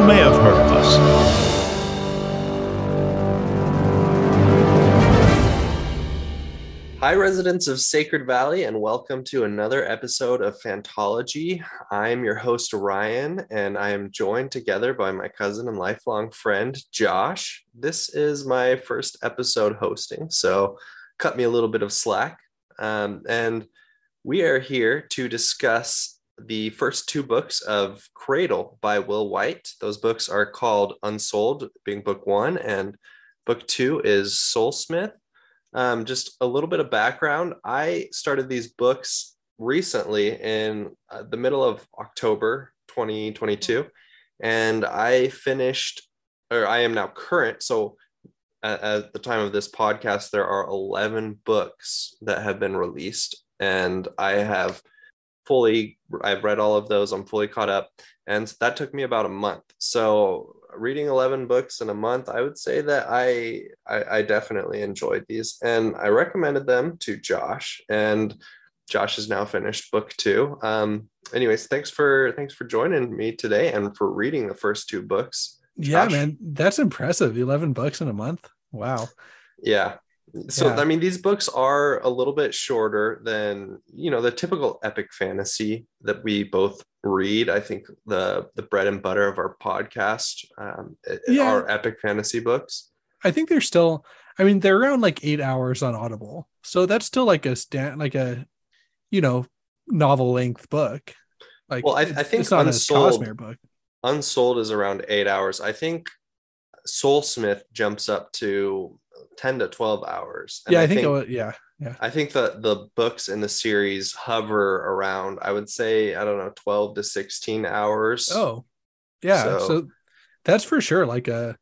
You may have heard of us. Hi, residents of Sacred Valley, and welcome to another episode of Phantology. I'm your host, Ryan, and I am joined together by my cousin and lifelong friend, Josh. This is my first episode hosting, so cut me a little bit of slack. Um, and we are here to discuss the first two books of Cradle by Will Wight. Those books are called Unsouled, being book one, and book two is Soulsmith. Um, just a little bit of background. I started these books recently in uh, the middle of October 2022, and I finished, or I am now current. So at, at the time of this podcast, there are 11 books that have been released, and I have fully i've read all of those i'm fully caught up and that took me about a month. So reading 11 books in a month i would say that i i, I definitely enjoyed these and i recommended them to josh and josh has now finished book two. Um anyways thanks for thanks for joining me today and for reading the first two books. Yeah Josh? man that's impressive 11 bucks in a month. Wow. Yeah so Yeah. i mean these books are a little bit shorter than you know the typical epic fantasy that we both read. I think the the bread and butter of our podcast um, Yeah. are epic fantasy books. I think they're still i mean they're around like eight hours on audible. So that's still like a stand like a you know novel length book. Like Well, I- I think it's not Unsouled- a Cosmere book. Unsouled is around eight hours. I think Soulsmith jumps up to 10 to 12 hours And yeah i, think, it was, yeah yeah I think that the books in the series hover around, I would say, I don't know, 12 to 16 hours. oh yeah So- so, that's for sure like a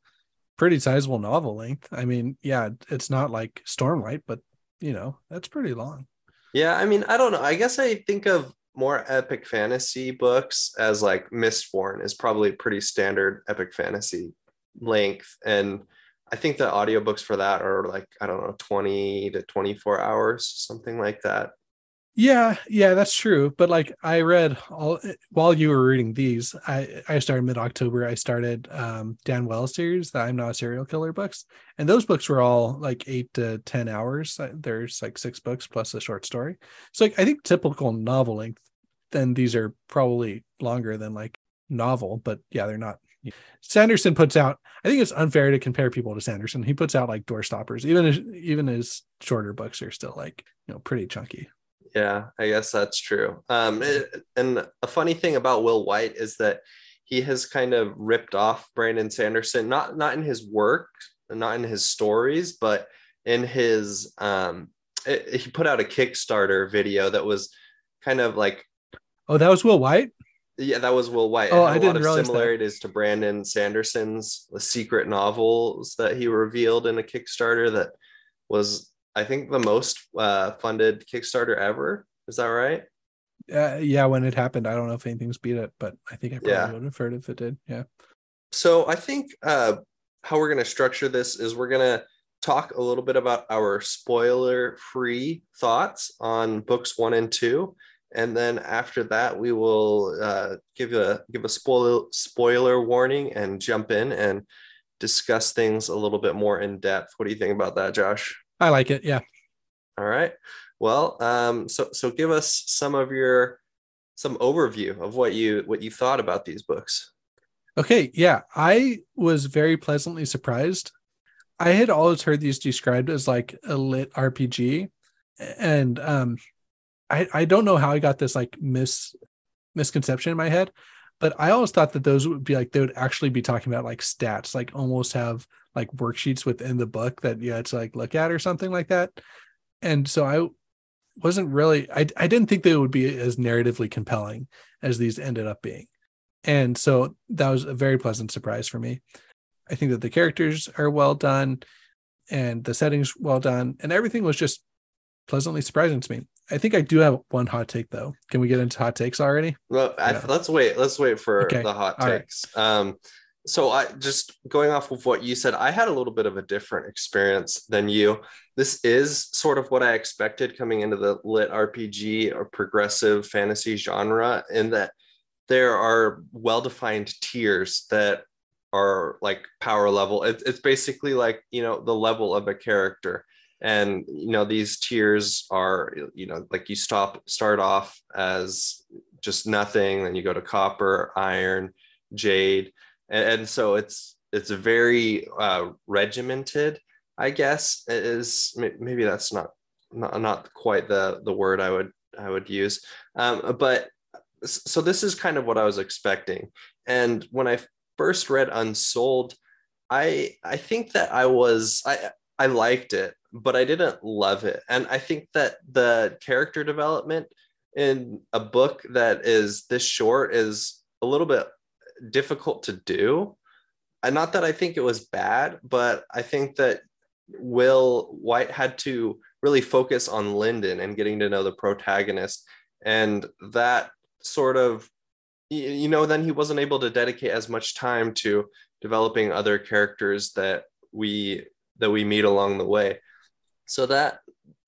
pretty sizable novel length i mean yeah it's not like stormlight but you know that's pretty long Yeah, I mean, I don't know. I guess I think of more epic fantasy books as like Mistborn is probably pretty standard epic fantasy length. And I think the audiobooks for that are like, I don't know, 20 to 24 hours, something like that. Yeah, yeah, that's true. But like I read all while you were reading these, I I started mid October. I started um Dan Wells series, the I'm Not a Serial Killer books, and those books were all like eight to ten hours. There's like six books plus a short story. So like I think typical novel length. Then these are probably longer than like novel, but yeah, they're not. Sanderson puts out. I think it's unfair to compare people to Sanderson. He puts out like door stoppers. Even his, even his shorter books are still like you know pretty chunky. Yeah, I guess that's true. Um, it- and a funny thing about Will Wight is that he has kind of ripped off Brandon Sanderson, not not in his work, not in his stories, but in his um, it- he put out a Kickstarter video that was kind of like Oh, that was Will Wight. Yeah, that was Will Wight. Oh, I a didn't lot of realize that. similarities to Brandon Sanderson's the secret novels that he revealed in a Kickstarter that was I think the most uh, funded Kickstarter ever. Is that right? Uh, yeah, when it happened, I don't know if anything's beat it, but I think I probably Yeah. would have heard if it did. Yeah. So I think uh, how we're going to structure this is we're going to talk a little bit about our spoiler-free thoughts on books one and two, and then after that we will uh, give a give a spoiler spoiler warning and jump in and discuss things a little bit more in depth. What do you think about that, Josh? I like it. Yeah. All right. Well, um, so so give us some of your some overview of what you what you thought about these books. Okay. Yeah. I was very pleasantly surprised. I had always heard these described as like a lit RPG. And um I I don't know how I got this like mis misconception in my head, but I always thought that those would be like they would actually be talking about like stats, like almost have like worksheets within the book that you had to like look at or something like that. And so I wasn't really I, I didn't think they would be as narratively compelling as these ended up being and so that was a very pleasant surprise for me i think that the characters are well done and the settings well done and everything was just pleasantly surprising to me. I think i do have one hot take though. Can we get into hot takes already? Well I, Yeah. let's wait let's wait for Okay. the hot All right. takes. Um so i just going off of what you said i had a little bit of a different experience than you. This is sort of what i expected coming into the lit rpg or progressive fantasy genre in that there are well-defined tiers that are like power level. It's, it's basically like you know the level of a character and you know these tiers are you know like you stop start off as just nothing then you go to copper iron jade. And, and so it's it's very uh regimented i guess it is maybe that's not not, not quite the the word i would i would use. Um but so this is kind of what i was expecting. And when i first read unsouled i i think that i was i i liked it but i didn't love it. And i think that the character development in a book that is this short is a little bit difficult to do. And not that i think it was bad but i think that will wight had to really focus on lindon and getting to know the protagonist. And that sort of you know then he wasn't able to dedicate as much time to developing other characters that we that we meet along the way so that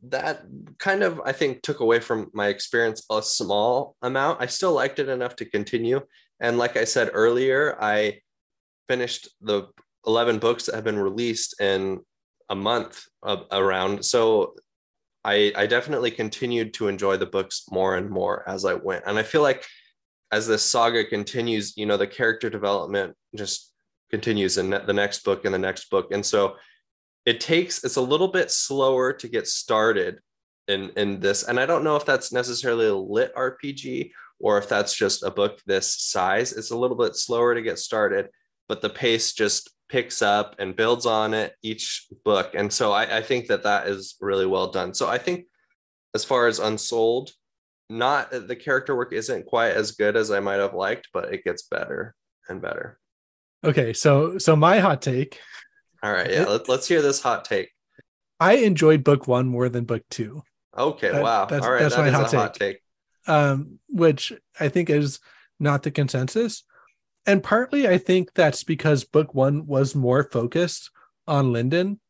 that kind of i think took away from my experience a small amount i still liked it enough to continue and like i said earlier i finished the 11 books that have been released in a month of, around so I, I definitely continued to enjoy the books more and more as I went. And I feel like as this saga continues, you know, the character development just continues in the next book and the next book. And so it takes, it's a little bit slower to get started in, in this. And I don't know if that's necessarily a lit RPG or if that's just a book this size. It's a little bit slower to get started, but the pace just picks up and builds on it each book. And so I, I think that that is really well done. So I think as far as unsouled, not the character work isn't quite as good as I might have liked, but it gets better and better. okay so so my hot take All right, yeah, It- let, let's hear this hot take. i enjoyed book one more than book two Okay, That- wow. that's- All right, that's that my hot a hot take. um, which I think is not the consensus. And partly I think that's because book one was more focused on Lindon.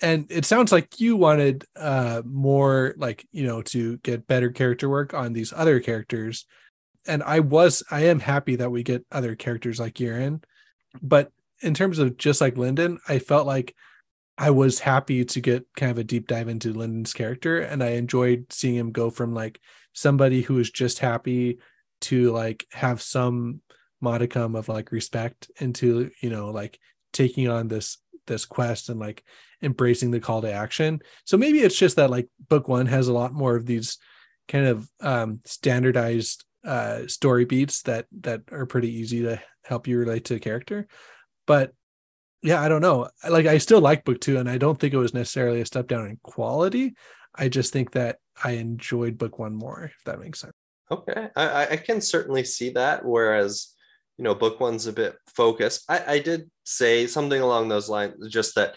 And it sounds like you wanted uh more like, you know, to get better character work on these other characters. And I was I am happy that we get other characters like Yerin. But in terms of just like Lindon, I felt like I was happy to get kind of a deep dive into Lindon's character. And I enjoyed seeing him go from like somebody who is just happy to like have some modicum of like respect into you know like taking on this this quest and like embracing the call to action so maybe it's just that like book one has a lot more of these kind of um standardized uh story beats that that are pretty easy to help you relate to a character but yeah i don't know like i still like book two and i don't think it was necessarily a step down in quality i just think that i enjoyed book one more if that makes sense Okay, I, I- can certainly see that. Whereas, you know, book one's a bit focused. I, I did say something along those lines, just that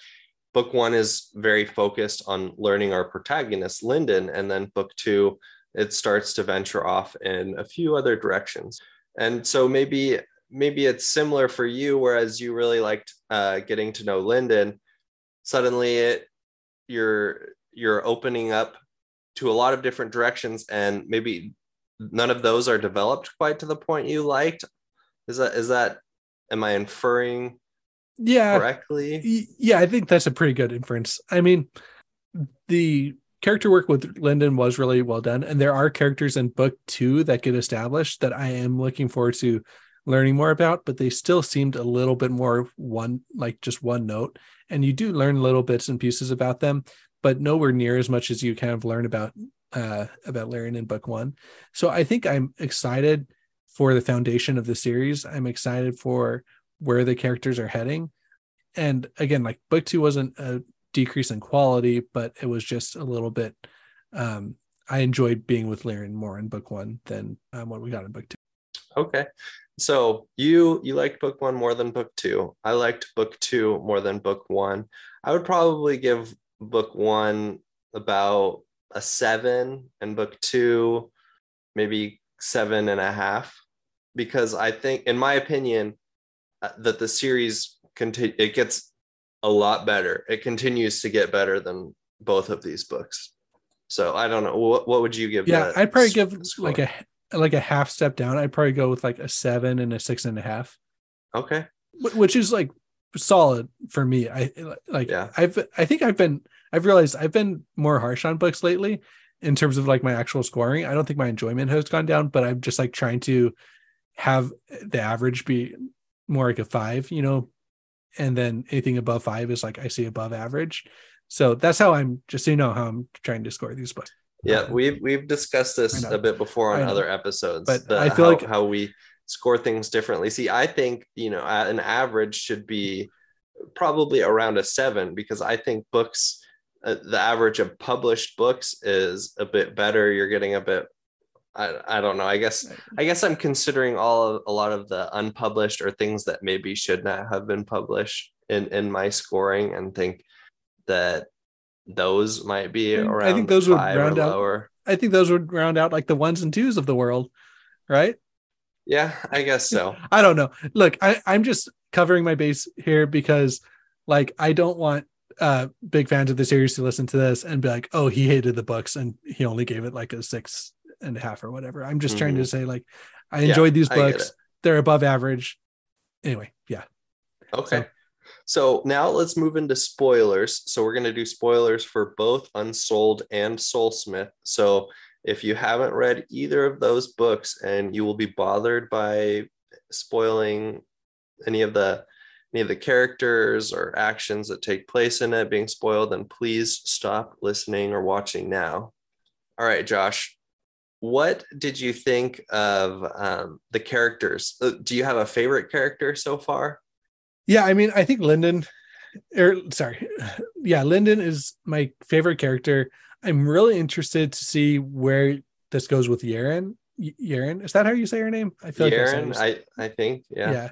book one is very focused on learning our protagonist, Lindon, and then book two, it starts to venture off in a few other directions. And so maybe maybe it's similar for you, whereas you really liked uh, getting to know Lindon. Suddenly, it you're you're opening up to a lot of different directions, and maybe none of those are developed quite to the point you liked. Is that is that am i inferring yeah. correctly? Yeah i think that's a pretty good inference. I mean the character work with lindon was really well done and there are characters in book two that get established that i am looking forward to learning more about but they still seemed a little bit more one like just one note and you do learn little bits and pieces about them but nowhere near as much as you kind of learn about uh about Lindon in book one so i think i'm excited for the foundation of the series i'm excited for where the characters are heading and again like book two wasn't a decrease in quality but it was just a little bit um I enjoyed being with Lindon more in book one than um, what we got in book two. Okay. So you you liked book one more than book two. I liked book two more than book one. I would probably give book one about a seven and book two maybe seven and a half because I think, in my opinion, uh, that the series continue it gets a lot better. It continues to get better than both of these books. So I don't know what what would you give? Yeah, I'd probably give score? like a like a half step down. I'd probably go with like a seven and a six and a half. Okay, which is like solid for me. I like. Yeah. I've I think I've been I've realized I've been more harsh on books lately in terms of like my actual scoring. I don't think my enjoyment has gone down, but I'm just like trying to have the average be more like a five, you know, and then anything above five is like I see above average. So that's how I'm just so you know how I'm trying to score these books. Yeah, we've we've discussed this a bit before on other episodes, but the, I feel how, like how we score things differently. See, I think you know an average should be probably around a seven because I think books, uh, the average of published books is a bit better. You're getting a bit I, I don't know. I guess I guess I'm considering all of a lot of the unpublished or things that maybe should not have been published in in my scoring and think that those might be around I think those would round out lower. I think those would round out like the ones and twos of the world, right? Yeah, I guess so. I don't know. Look, I, I'm just covering my base here because like I don't want uh big fans of the series to listen to this and be like, oh, he hated the books and he only gave it like a six and a half or whatever. I'm just mm-hmm. trying to mm-hmm. say like I enjoyed yeah, these books. They're above average. Anyway, yeah. Okay. So. So now let's move into spoilers. So we're going to do spoilers for both Unsouled and Soulsmith. So if you haven't read either of those books and you will be bothered by spoiling any of the any of the characters or actions that take place in it being spoiled, then please stop listening or watching now. All right, Josh, what did you think of um, the characters? Uh, do you have a favorite character so far? Yeah, I mean, I think Lindon, or er, sorry, yeah, Lindon is my favorite character. I'm really interested to see where this goes with Yaren. Yaren, is that how you say her name? I feel Yaren, like I, I think, yeah. Yeah.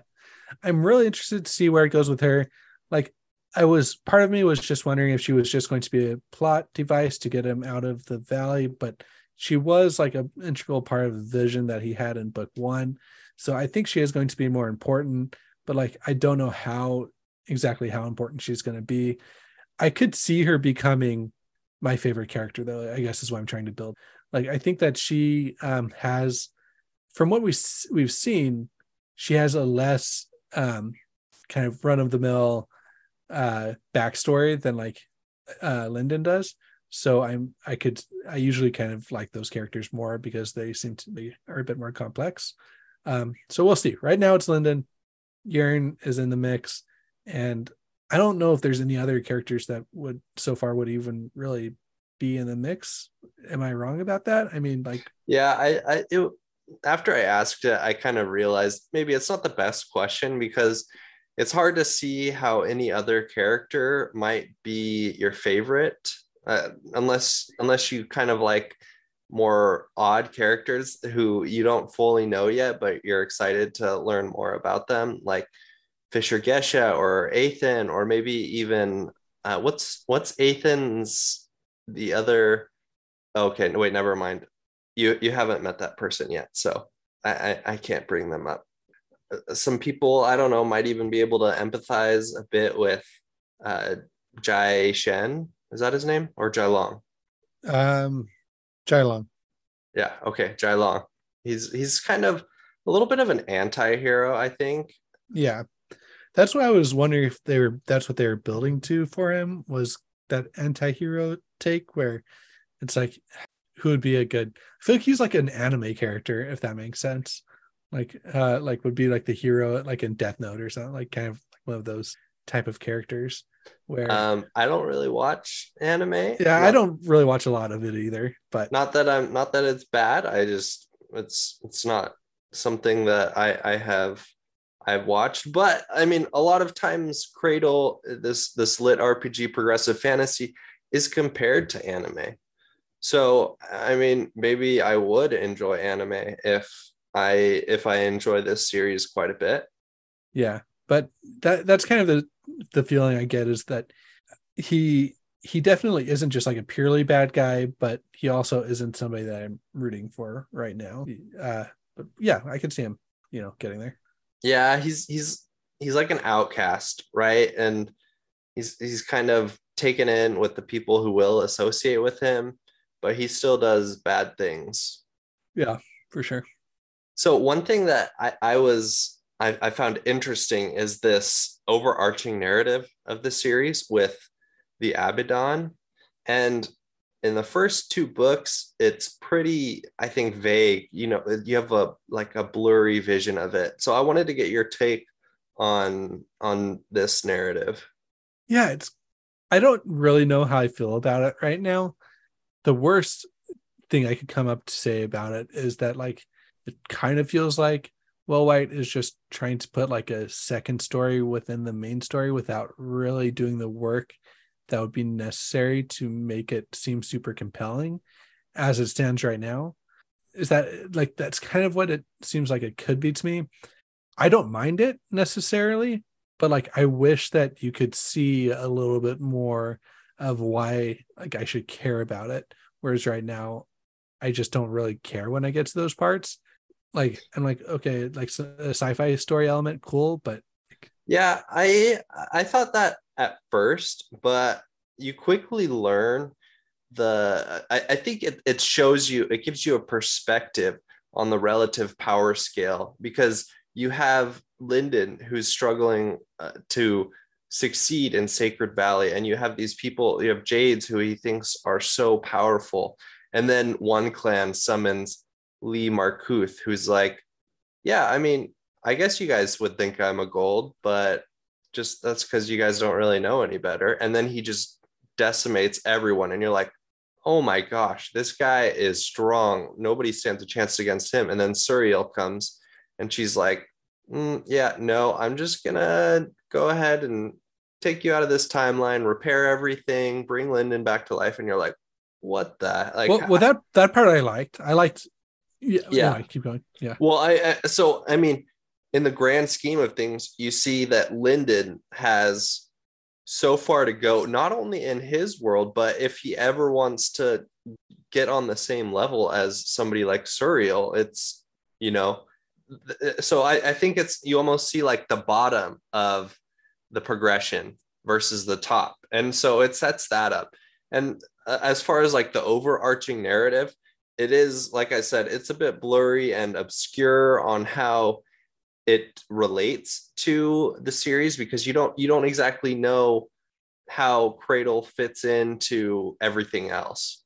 I'm really interested to see where it goes with her. Like, I was part of me was just wondering if she was just going to be a plot device to get him out of the valley, but she was like an integral part of the vision that he had in book one. So I think she is going to be more important, but like I don't know how exactly how important she's going to be. I could see her becoming my favorite character though, I guess is what I'm trying to build. Like I think that she um has from what we we've seen, she has a less um kind of run of the mill uh backstory than like uh Lindon does so i'm i could i usually kind of like those characters more because they seem to be are a bit more complex um so we'll see right now it's lindon Yaren is in the mix. And i don't know if there's any other characters that would so far would even really be in the mix. Am i wrong about that? I mean like yeah i i it, after i asked it i kind of realized maybe it's not the best question because it's hard to see how any other character might be your favorite uh, unless unless you kind of like more odd characters who you don't fully know yet, but you're excited to learn more about them, like Fisher Gesha or Eithan, or maybe even uh, what's what's Eithan's the other. Okay, wait, never mind. You you haven't met that person yet, so I, I, I can't bring them up. Uh, some people I don't know might even be able to empathize a bit with uh, Jai Shen is that his name or Jai Long? Um, Jai Long. Yeah. Okay. Jai Long. He's he's kind of a little bit of an anti-hero, I think. Yeah. That's why I was wondering if they were that's what they were building to for him was that anti-hero take where it's like who would be a good I feel like he's like an anime character, if that makes sense. Like uh like would be like the hero like in Death Note or something, like kind of like one of those type of characters where um i don't really watch anime. Yeah not, i don't really watch a lot of it either but not that i'm not that it's bad. I just it's it's not something that i i have i've watched. But i mean a lot of times cradle this this lit rpg progressive fantasy is compared to anime. So, I mean, maybe I would enjoy anime if I if I enjoy this series quite a bit. Yeah, but that that's kind of the the feeling I get is that he he definitely isn't just like a purely bad guy, but he also isn't somebody that I'm rooting for right now. Uh, but yeah, I could see him, you know, getting there. Yeah, he's he's he's like an outcast, right? And he's he's kind of taken in with the people who will associate with him, but he still does bad things. Yeah, for sure. So one thing that I, I was I, I found interesting is this overarching narrative of the series with the Abidan. And in the first two books, it's pretty, I think, vague. You know, you have a like a blurry vision of it. So I wanted to get your take on on this narrative. Yeah, it's I don't really know how I feel about it right now. The worst thing I could come up to say about it is that like it kind of feels like Will Wight is just trying to put like a second story within the main story without really doing the work that would be necessary to make it seem super compelling as it stands right now. Is that like that's kind of what it seems like it could be to me? I don't mind it necessarily, but like I wish that you could see a little bit more of why like I should care about it. Whereas right now, I just don't really care when I get to those parts. Like I'm like, okay, like a sci-fi story element, cool, but yeah, I I thought that at first, but you quickly learn the I, I think it, it shows you it gives you a perspective on the relative power scale because you have Lindon who's struggling uh, to succeed in Sacred Valley, and you have these people, you have Jades who he thinks are so powerful. And then one clan summons Li Markuth, who's like, Yeah, I mean, I guess you guys would think I'm a gold, but just that's because you guys don't really know any better. And then he just decimates everyone, and you're like, Oh my gosh, this guy is strong. Nobody stands a chance against him. And then Suriel comes and she's like, mm, Yeah, no, I'm just gonna go ahead and take you out of this timeline, repair everything, bring Lindon back to life. And you're like, What the like? Well, well that that part I liked. I liked. Yeah, Yeah. yeah. Keep going. Yeah. Well, I, I so I mean, in the grand scheme of things, you see that Lindon has so far to go, not only in his world, but if he ever wants to get on the same level as somebody like Suriel, it's you know, so I, I think it's you almost see like the bottom of the progression versus the top, and so it sets that up. And uh, as far as like the overarching narrative, it is like I said, it's a bit blurry and obscure on how it relates to the series because you don't you don't exactly know how Cradle fits into everything else.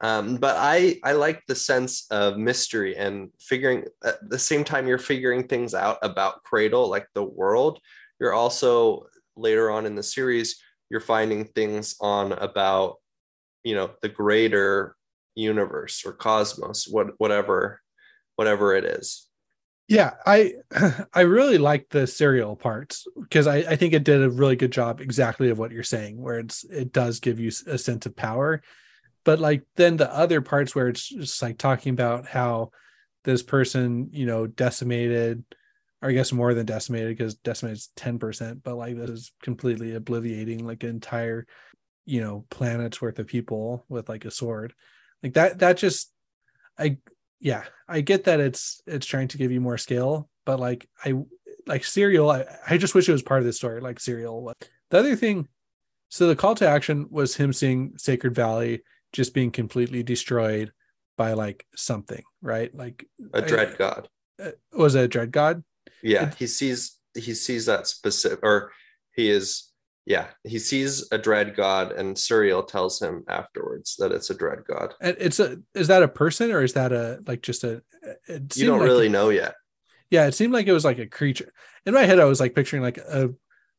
Um, but I I like the sense of mystery and figuring at the same time you're figuring things out about Cradle, like the world. You're also later on in the series you're finding things on about you know the greater universe or cosmos, what whatever whatever it is. Yeah, I I really like the suriel parts because I, I think it did a really good job exactly of what you're saying, where it's it does give you a sense of power. But like then the other parts where it's just like talking about how this person, you know, decimated, or I guess more than decimated because decimated is 10%, but like this is completely obliviating like an entire, you know, planet's worth of people with like a sword. Like that that just I yeah, I get that it's it's trying to give you more scale, but like I like Suriel, I, I just wish it was part of the story, like Suriel. The other thing, so the call to action was him seeing Sacred Valley just being completely destroyed by like something, right? Like A dread god. uh, was it a dread god? Yeah, he sees he sees that specific or he is yeah, he sees a dread god and Suriel tells him afterwards that it's a dread god. And it's a is that a person or is that a like just a? It You don't like- really know yet. Yeah, it seemed like it was like a creature. In my head, I was like picturing like a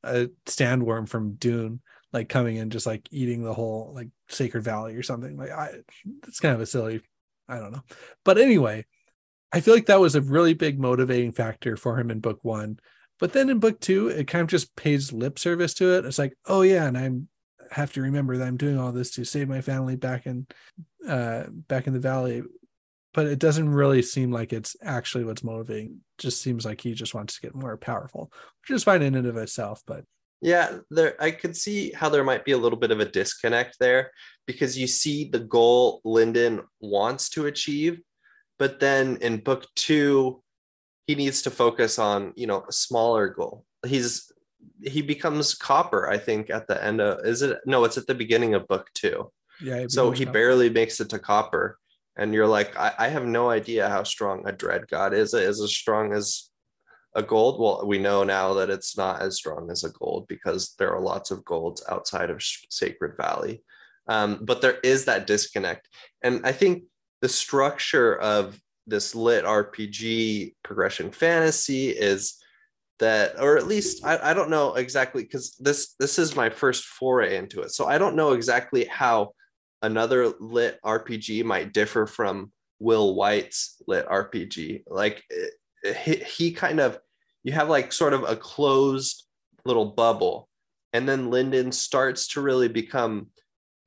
a sandworm from Dune, like coming and just like eating the whole like Sacred Valley or something. Like I, it's kind of a silly, I don't know. But anyway, I feel like that was a really big motivating factor for him in book one. But then in book two, it kind of just pays lip service to it. It's like, oh yeah, and I'm have to remember that I'm doing all this to save my family back in uh back in the valley. But it doesn't really seem like it's actually what's motivating. It just seems like he just wants to get more powerful, which is fine in and of itself. But yeah, there I could see how there might be a little bit of a disconnect there because you see the goal Lindon wants to achieve, but then in book two, he needs to focus on, you know, a smaller goal. He's he becomes copper, I think, at the end of is it no, it's at the beginning of book two. yeah, So he barely makes it to copper. And you're like, I, I have no idea how strong a dread god is. It is as strong as a gold. Well, we know now that it's not as strong as a gold because there are lots of golds outside of Sacred Valley. Um, but there is that disconnect. And I think the structure of this lit RPG progression fantasy is that or at least I, I don't know exactly because this this is my first foray into it. So i don't know exactly how another lit rpg might differ from will wight's lit rpg like he, he kind of you have like sort of a closed little bubble and then lindon starts to really become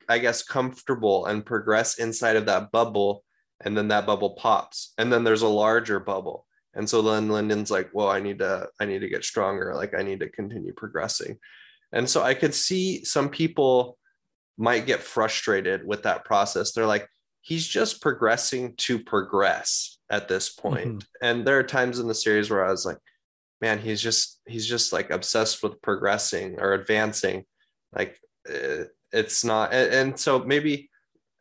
i guess comfortable and progress inside of that bubble and then that bubble pops and then there's a larger bubble and so then Lindon's like, well, I need to, I need to get stronger. Like I need to continue progressing. And so I could see some people might get frustrated with that process. They're like, he's just progressing to progress at this point. Mm-hmm. And there are times in the series where I was like, man, he's just, he's just like obsessed with progressing or advancing. Like eh, it's not. And so maybe,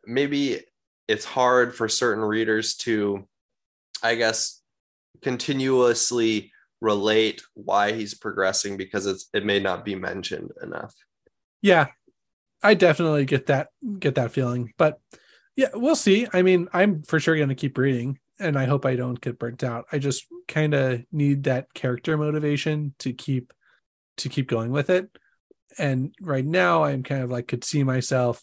maybe it's hard for certain readers to, I guess, continuously relate why he's progressing because it's it may not be mentioned enough. Yeah. I definitely get that get that feeling. But yeah, we'll see. I mean, I'm for sure going to keep reading and I hope I don't get burnt out. I just kind of need that character motivation to keep to keep going with it. And right now I'm kind of like could see myself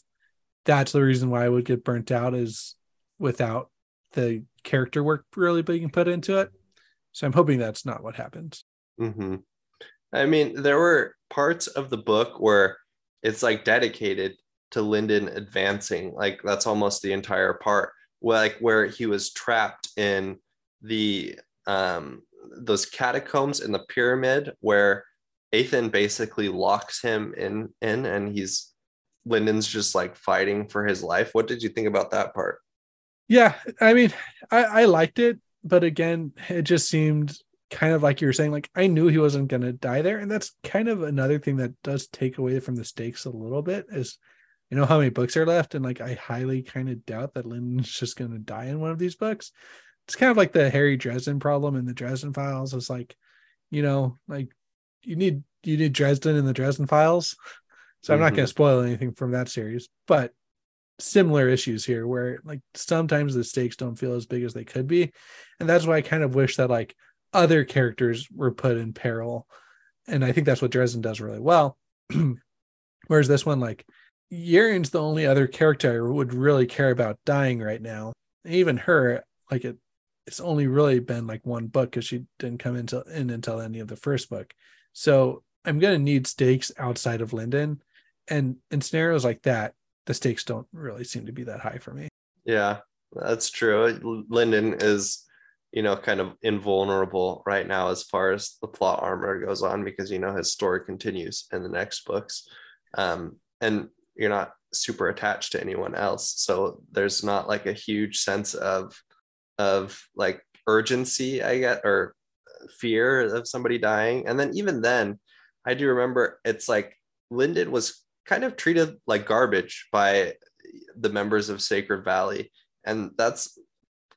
that's the reason why I would get burnt out is without the character work really being put into it. So I'm hoping that's not what happens. Mm-hmm. I mean, there were parts of the book where it's like dedicated to Lindon advancing. Like that's almost the entire part. Like where he was trapped in the um those catacombs in the pyramid where Eithan basically locks him in in and he's Lindon's just like fighting for his life. What did you think about that part? Yeah, I mean, I, I liked it but again, it just seemed kind of like you were saying, like I knew he wasn't going to die there, and that's kind of another thing that does take away from the stakes a little bit. Is you know how many books are left, and like I highly kind of doubt that Lindon's just going to die in one of these books. It's kind of like the Harry Dresden problem in the Dresden Files. It's like, you know, like you need you need Dresden in the Dresden Files. So I'm mm-hmm. not going to spoil anything from that series, but similar issues here where like sometimes the stakes don't feel as big as they could be. And that's why i kind of wish that like other characters were put in peril. And i think that's what dresden does really well. Whereas this one like Yerin's the only other character I would really care about dying right now. Even her like it it's only really been like one book because she didn't come into in until any of the first book. So i'm going to need stakes outside of lindon and in scenarios like that the stakes don't really seem to be that high for me. Yeah, that's true. Lindon is, you know, kind of invulnerable right now as far as the plot armor goes on because you know his story continues in the next books, um, and you're not super attached to anyone else, so there's not like a huge sense of of like urgency, I get, or fear of somebody dying. And then even then, I do remember it's like Lindon was kind of treated like garbage by the members of Sacred Valley. And that's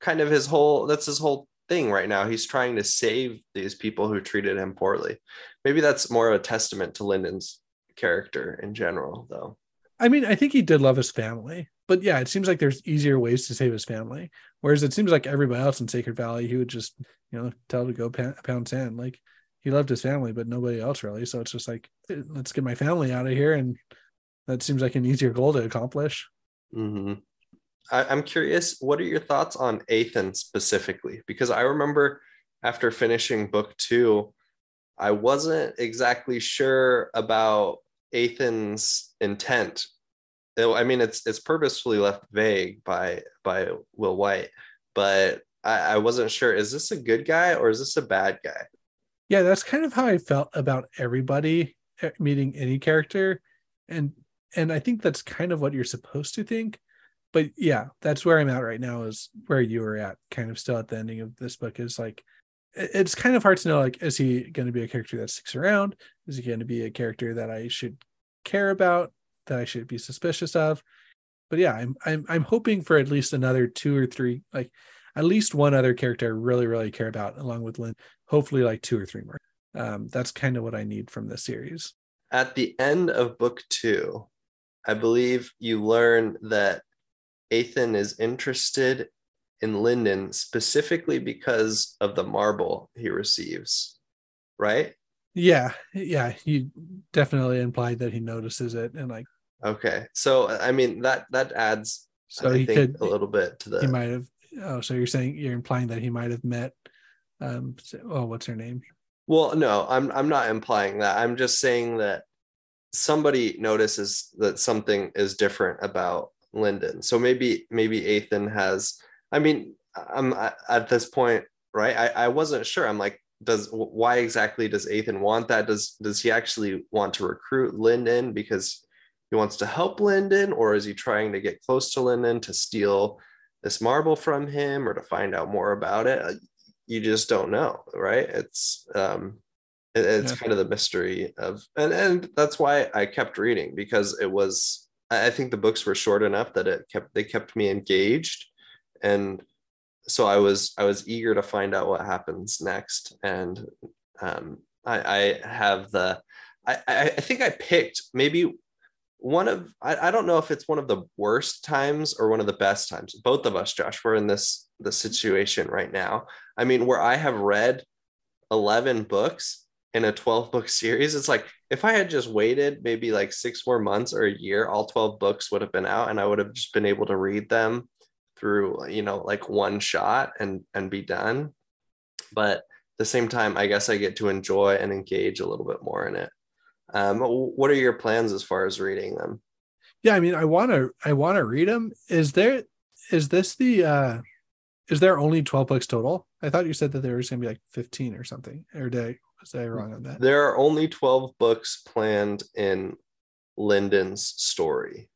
kind of his whole that's his whole thing right now. He's trying to save these people who treated him poorly. Maybe that's more of a testament to Lindon's character in general, though. I mean, I think he did love his family, but yeah, it seems like there's easier ways to save his family. Whereas it seems like everybody else in Sacred Valley, he would just, you know, tell to go pound, pound sand. Like he loved his family, but nobody else really. So it's just like, let's get my family out of here. And that seems like an easier goal to accomplish. Mm-hmm. I, am curious, what are your thoughts on Eithan specifically? Because I remember after finishing book two, I wasn't exactly sure about Eithan's intent. I mean, it's it's purposefully left vague by by Will Wight, but I, I wasn't sure. Is this a good guy or is this a bad guy? Yeah, that's kind of how I felt about everybody meeting any character, and and I think that's kind of what you're supposed to think. But yeah, that's where I'm at right now. Is where you were at, kind of still at the ending of this book. Is like it's kind of hard to know like is he going to be a character that sticks around is he going to be a character that i should care about that i should be suspicious of but yeah i'm i'm, I'm hoping for at least another two or three like at least one other character i really really care about along with lynn hopefully like two or three more um, that's kind of what i need from this series at the end of book two i believe you learn that eithan is interested in Lindon specifically because of the marble he receives, right? Yeah, yeah, he definitely implied that he notices it and like. Okay, so I mean that that adds. So I he could a little bit to the. He might have. Oh, so you're saying you're implying that he might have met. Um. Oh, what's her name? Well, no, I'm I'm not implying that. I'm just saying that somebody notices that something is different about Lindon. So maybe maybe Eithan has I mean, I'm at this point, right? I, I wasn't sure. I'm like, does why exactly does Eithan want that? Does does he actually want to recruit Lindon because he wants to help Lindon, or is he trying to get close to Lindon to steal this marble from him or to find out more about it? You just don't know, right? It's um it, it's yeah. kind of the mystery of and and that's why I kept reading because it was I think the books were short enough that it kept they kept me engaged and so I was I was eager to find out what happens next, and um, I, I have the I, I think I picked maybe one of I, I don't know if it's one of the worst times or one of the best times. Both of us, Josh, we're in this the situation right now. I mean, where I have read eleven books in a 12 book series it's like if i had just waited maybe like six more months or a year all 12 books would have been out and i would have just been able to read them through you know like one shot and and be done. But at the same time i guess i get to enjoy and engage a little bit more in it. Um, what are your plans as far as reading them? Yeah i mean i want to i want to read them is there is this the uh is there only 12 books total i thought you said that there was going to be like 15 or something or did i was i wrong on that there are only 12 books planned in lindon's story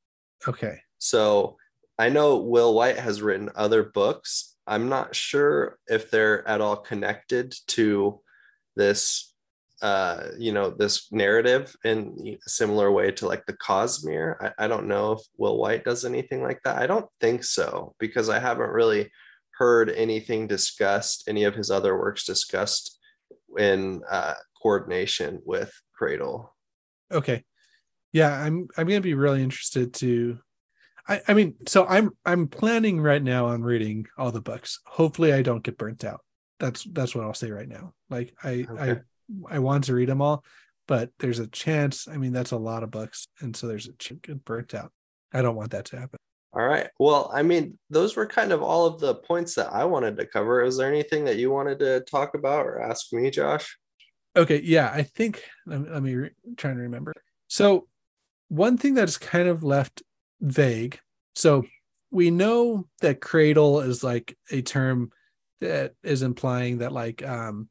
okay so I know Will Wight has written other books. I'm not sure if they're at all connected to this, uh, you know, this narrative in a similar way to like the Cosmere. I, I don't know if Will Wight does anything like that. I don't think so because I haven't really heard anything discussed, any of his other works discussed in uh, coordination with Cradle. Okay. Yeah, I'm I'm gonna be really interested to I, I mean, so I'm I'm planning right now on reading all the books. Hopefully, I don't get burnt out. That's that's what I'll say right now. Like I okay. I I want to read them all, but there's a chance. I mean, that's a lot of books, and so there's a chance get burnt out. I don't want that to happen. All right. Well, I mean, those were kind of all of the points that I wanted to cover. Is there anything that you wanted to talk about or ask me, Josh? Okay. Yeah, I think. Let me, let me re- try to remember. So, one thing that's kind of left vague. So we know that cradle is like a term that is implying that like um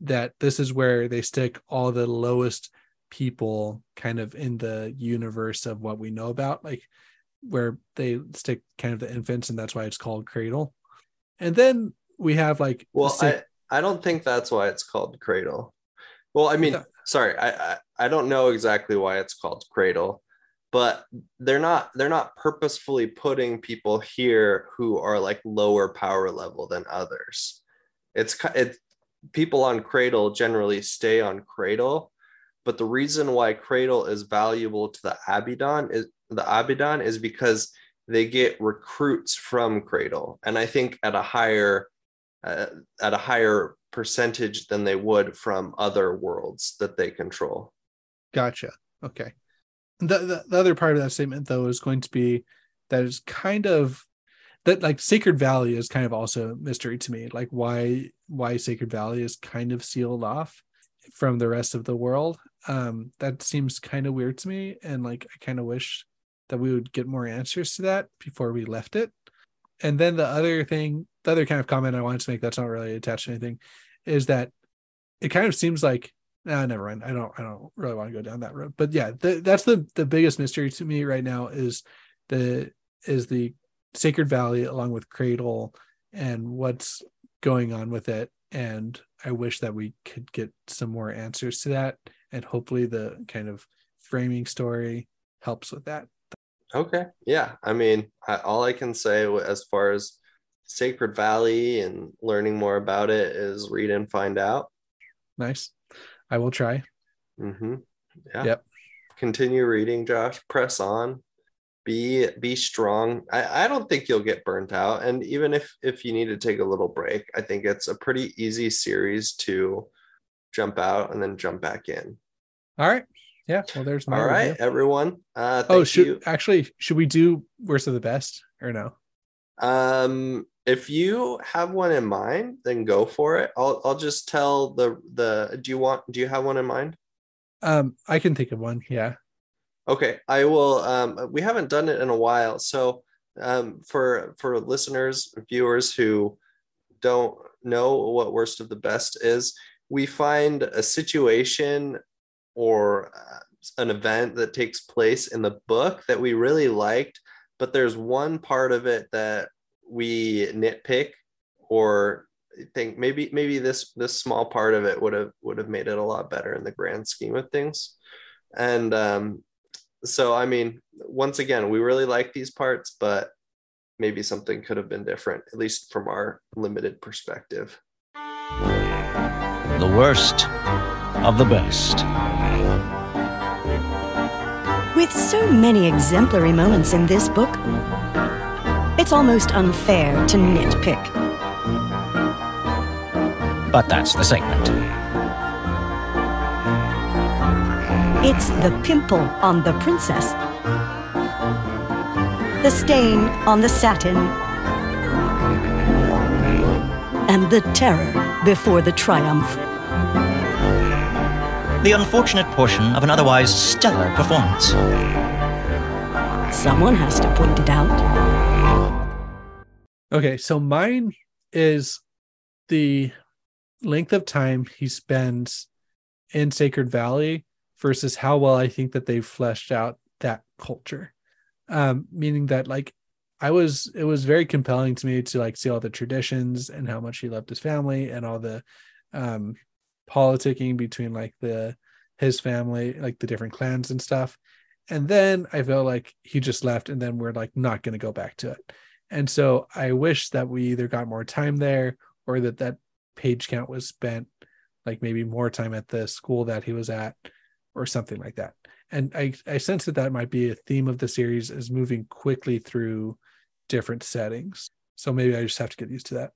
that this is where they stick all the lowest people kind of in the universe of what we know about like where they stick kind of the infants and that's why it's called cradle. And then we have like well I, I don't think that's why it's called cradle. Well i mean sorry I, I i don't know exactly why it's called cradle but they're not they're not purposefully putting people here who are like lower power level than others. It's it people on cradle generally stay on cradle but the reason why cradle is valuable to the abidan is the Abidan is because they get recruits from cradle. And i think at a higher uh, at a higher percentage than they would from other worlds that they control. Gotcha. Okay. The, the, the other part of that statement though is going to be that is kind of that like sacred valley is kind of also a mystery to me. Like why why sacred valley is kind of sealed off from the rest of the world. Um that seems kind of weird to me. And like i kind of wish that we would get more answers to that before we left it. And then the other thing the other kind of comment i wanted to make that's not really attached to anything is that it kind of seems like nah, never mind. I don't i don't really want to go down that road. But yeah the, that's the the biggest mystery to me right now is the is the sacred valley along with cradle and what's going on with it. And i wish that we could get some more answers to that. And hopefully the kind of framing story helps with that Okay. Yeah. I mean, I, all I can say as far as Sacred Valley and learning more about it is read and find out. nice i will try Mm-hmm. Yeah. Yep. Continue reading, Josh. Press on. Be be strong. I, I don't think you'll get burnt out. And even if if you need to take a little break, I think it's a pretty easy series to jump out and then jump back in. all right yeah well there's my All right, review. everyone. Uh, oh should you. actually should we do worst of the best or no Um, if you have one in mind, then go for it. I'll I'll just tell the the. Do you want? Do you have one in mind? um i can think of one yeah Okay, I will. Um, we haven't done it in a while, so um, for for listeners, viewers who don't know what worst of the best is, we find a situation or uh, an event that takes place in the book that we really liked, but there's one part of it that we nitpick or think maybe maybe this this small part of it would have would have made it a lot better in the grand scheme of things. And um so i mean once again we really like these parts but maybe something could have been different at least from our limited perspective. The worst of the best. With so many exemplary moments in this book, it's almost unfair to nitpick. But that's the segment. It's the pimple on the princess, the stain on the satin, and the terror before the triumph. The unfortunate portion of an otherwise stellar performance. Someone has to point it out. Okay, so mine is the length of time he spends in Sacred Valley versus how well I think that they've fleshed out that culture. Um, meaning that like I was it was very compelling to me to like see all the traditions and how much he loved his family and all the um politicking between like the his family, like the different clans and stuff. And then I felt like he just left and then we're like not gonna go back to it. And so I wish that we either got more time there or that that page count was spent like maybe more time at the school that he was at or something like that. And I, I sense that that might be a theme of the series is moving quickly through different settings. So maybe I just have to get used to that.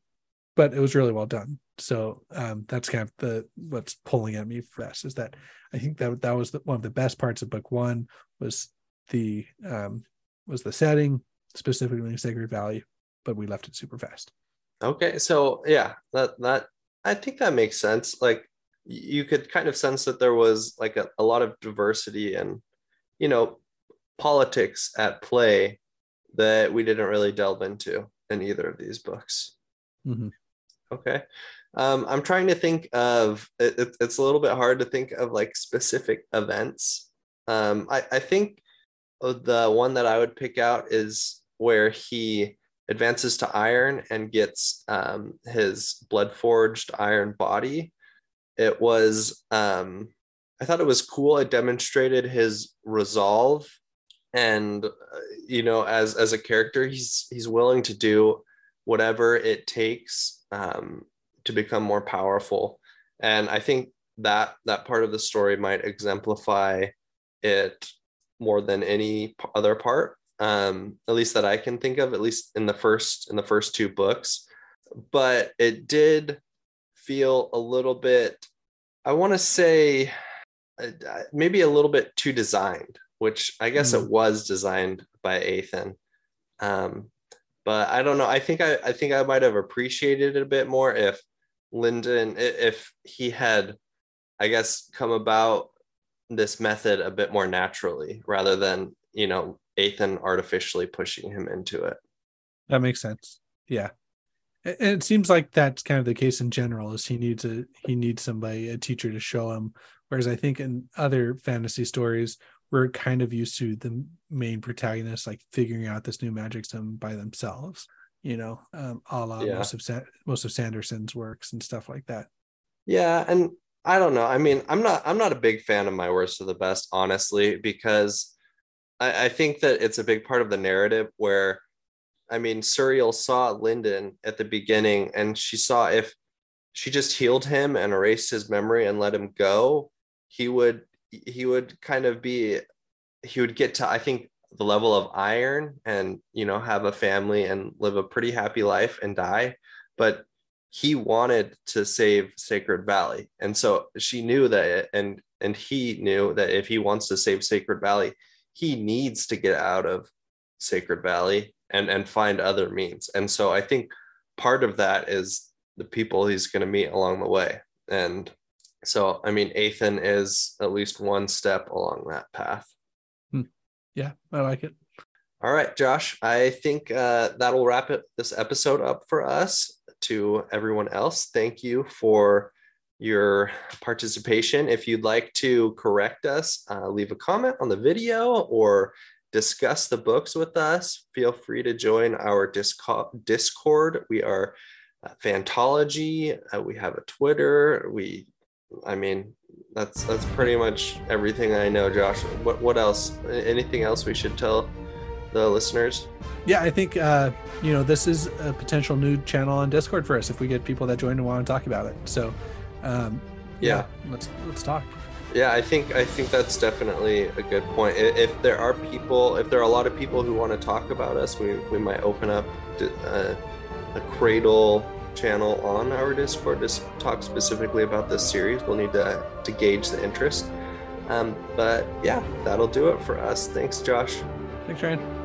But it was really well done. So um, that's kind of the what's pulling at me fast is that I think that that was the, one of the best parts of book one was the um, was the setting specifically in Sacred Valley, but we left it super fast. Okay, so yeah, that that I think that makes sense. Like you could kind of sense that there was like a, a lot of diversity and you know politics at play that we didn't really delve into in either of these books. Mhm. Okay. Um, I'm trying to think of it, it- it's a little bit hard to think of like specific events. Um, I, I think the one that I would pick out is where he advances to iron and gets um, his blood forged iron body. It was, um, I thought it was cool. It demonstrated his resolve, and uh, you know, as as a character, he's he's willing to do whatever it takes um, to become more powerful. And I think that that part of the story might exemplify it more than any other part um at least that i can think of at least in the first in the first two books but it did feel a little bit i want to say uh, uh, maybe a little bit too designed which i guess it was designed by Eithan. um but i don't know i think i i think i might have appreciated it a bit more if lindon if he had i guess come about this method a bit more naturally rather than you know Eithan artificially pushing him into it. That makes sense. Yeah. And it seems like that's kind of the case in general is he needs a he needs somebody, a teacher to show him. Whereas I think in other fantasy stories, we're kind of used to the main protagonist like figuring out this new magic system by themselves, you know, um, a la Yeah. most of Sa- most of Sanderson's works and stuff like that. Yeah, and I don't know. I mean, I'm not I'm not a big fan of my worst of the best, honestly, because I, I think that it's a big part of the narrative where I mean, Suriel saw Lindon at the beginning and she saw if she just healed him and erased his memory and let him go, he would he would kind of be he would get to I think the level of iron and you know have a family and live a pretty happy life and die. But he wanted to save Sacred Valley. And so she knew that and and he knew that if he wants to save Sacred Valley, he needs to get out of Sacred Valley and and find other means. And so I think part of that is the people he's going to meet along the way. And so I mean Eithan is at least one step along that path. Hmm. Yeah, I like it. All right, Josh, I think uh, that'll wrap it this episode up for us. To everyone else, thank you for your participation. If you'd like to correct us, uh, leave a comment on the video or discuss the books with us, feel free to join our Discord. We are uh, Fantology. Uh, we have a Twitter. We, I mean, that's that's pretty much everything I know, Josh. What what else? Anything else we should tell the listeners? Yeah, I think uh, you know this is a potential new channel on Discord for us if we get people that join and want to talk about it. So, um, Yeah. let's let's talk. Yeah, I think I think that's definitely a good point. If there are people, if there are a lot of people who want to talk about us, we, we might open up d- uh, a cradle channel on our Discord to talk specifically about this series. We'll need to to gauge the interest. Um, but yeah, that'll do it for us. Thanks, Josh. Thanks, Ryan.